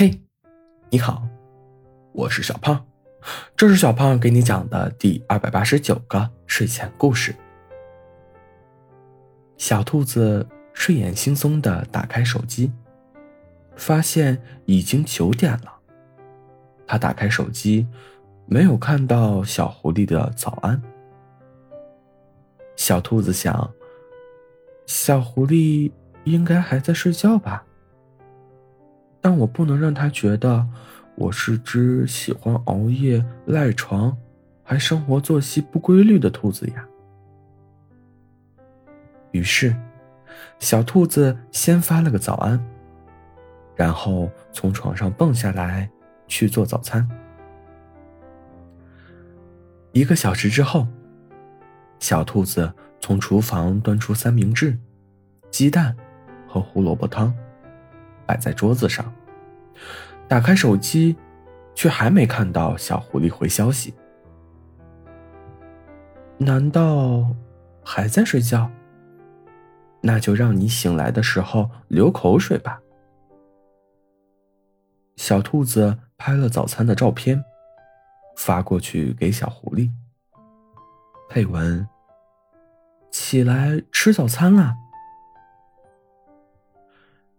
嘿，你好，我是小胖，这是小胖给你讲的第二百八十九个睡前故事。小兔子睡眼惺忪的打开手机，发现已经九点了。他打开手机，没有看到小狐狸的早安。小兔子想，小狐狸应该还在睡觉吧。但我不能让他觉得我是只喜欢熬夜、赖床，还生活作息不规律的兔子呀。于是，小兔子先发了个早安，然后从床上蹦下来去做早餐。一个小时之后，小兔子从厨房端出三明治、鸡蛋和胡萝卜汤。摆在桌子上，打开手机，却还没看到小狐狸回消息。难道还在睡觉？那就让你醒来的时候流口水吧。小兔子拍了早餐的照片，发过去给小狐狸。配文：起来吃早餐了。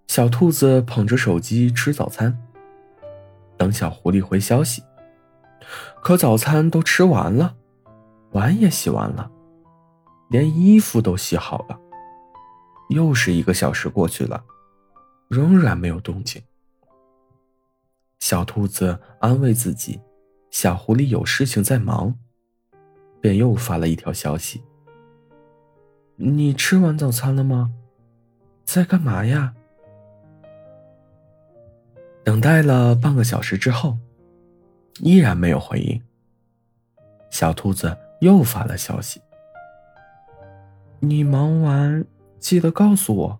小兔子捧着手机吃早餐，等小狐狸回消息。可早餐都吃完了，碗也洗完了，连衣服都洗好了。又是一个小时过去了，仍然没有动静。小兔子安慰自己，小狐狸有事情在忙，便又发了一条消息：“你吃完早餐了吗？在干嘛呀？”等待了半个小时之后，依然没有回应。小兔子又发了消息：“你忙完记得告诉我，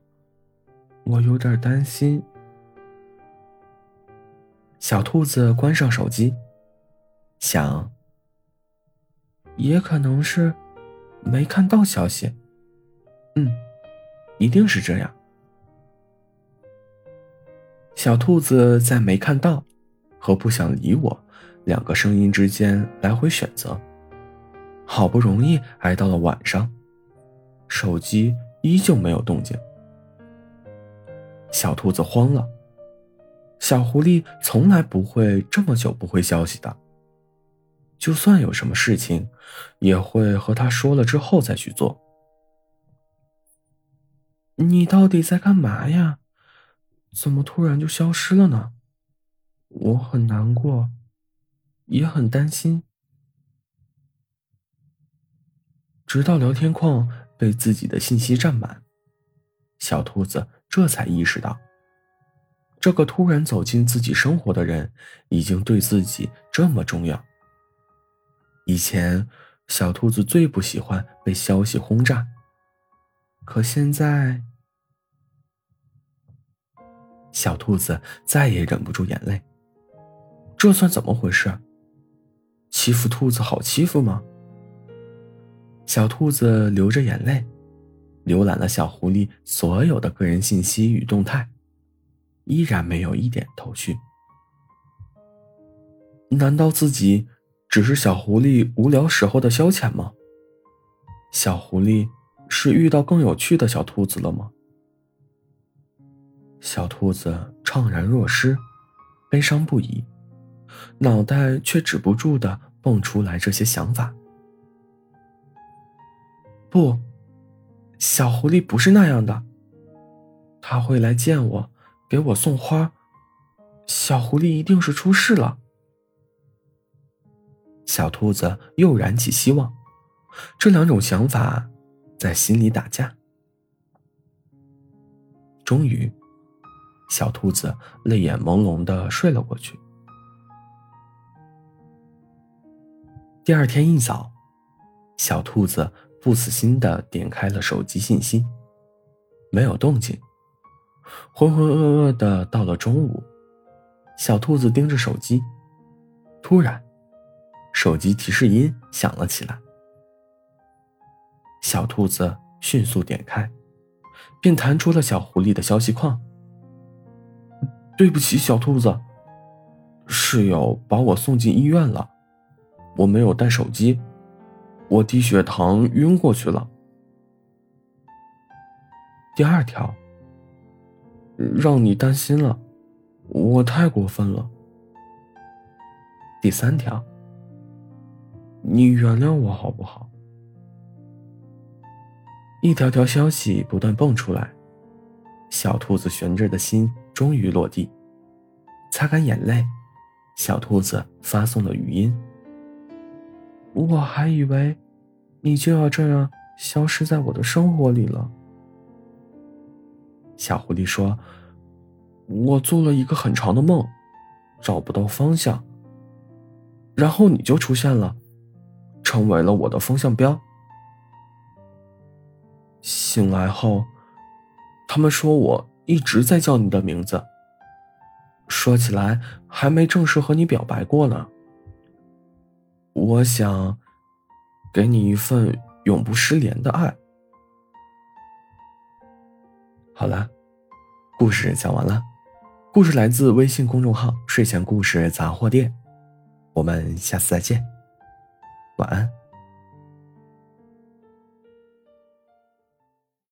我有点担心。”小兔子关上手机，想，也可能是没看到消息。嗯，一定是这样。小兔子在没看到和不想理我两个声音之间来回选择，好不容易挨到了晚上，手机依旧没有动静。小兔子慌了。小狐狸从来不会这么久不回消息的，就算有什么事情，也会和他说了之后再去做。你到底在干嘛呀？怎么突然就消失了呢？我很难过，也很担心。直到聊天框被自己的信息占满，小兔子这才意识到，这个突然走进自己生活的人已经对自己这么重要。以前，小兔子最不喜欢被消息轰炸，可现在。小兔子再也忍不住眼泪。这算怎么回事？欺负兔子好欺负吗？小兔子流着眼泪，浏览了小狐狸所有的个人信息与动态，依然没有一点头绪。难道自己只是小狐狸无聊时候的消遣吗？小狐狸是遇到更有趣的小兔子了吗？小兔子怅然若失，悲伤不已，脑袋却止不住的蹦出来这些想法。不，小狐狸不是那样的，他会来见我，给我送花。小狐狸一定是出事了。小兔子又燃起希望，这两种想法在心里打架。终于。小兔子泪眼朦胧的睡了过去。第二天一早，小兔子不死心的点开了手机信息，没有动静。浑浑噩噩的到了中午，小兔子盯着手机，突然，手机提示音响了起来。小兔子迅速点开，便弹出了小狐狸的消息框。对不起，小兔子，室友把我送进医院了，我没有带手机，我低血糖晕过去了。第二条，让你担心了，我太过分了。第三条，你原谅我好不好？一条条消息不断蹦出来，小兔子悬着的心终于落地。擦干眼泪，小兔子发送了语音：“我还以为你就要这样消失在我的生活里了。”小狐狸说：“我做了一个很长的梦，找不到方向。然后你就出现了，成为了我的风向标。”醒来后，他们说我一直在叫你的名字。说起来，还没正式和你表白过呢。我想，给你一份永不失联的爱。好了，故事讲完了。故事来自微信公众号“睡前故事杂货店”。我们下次再见，晚安。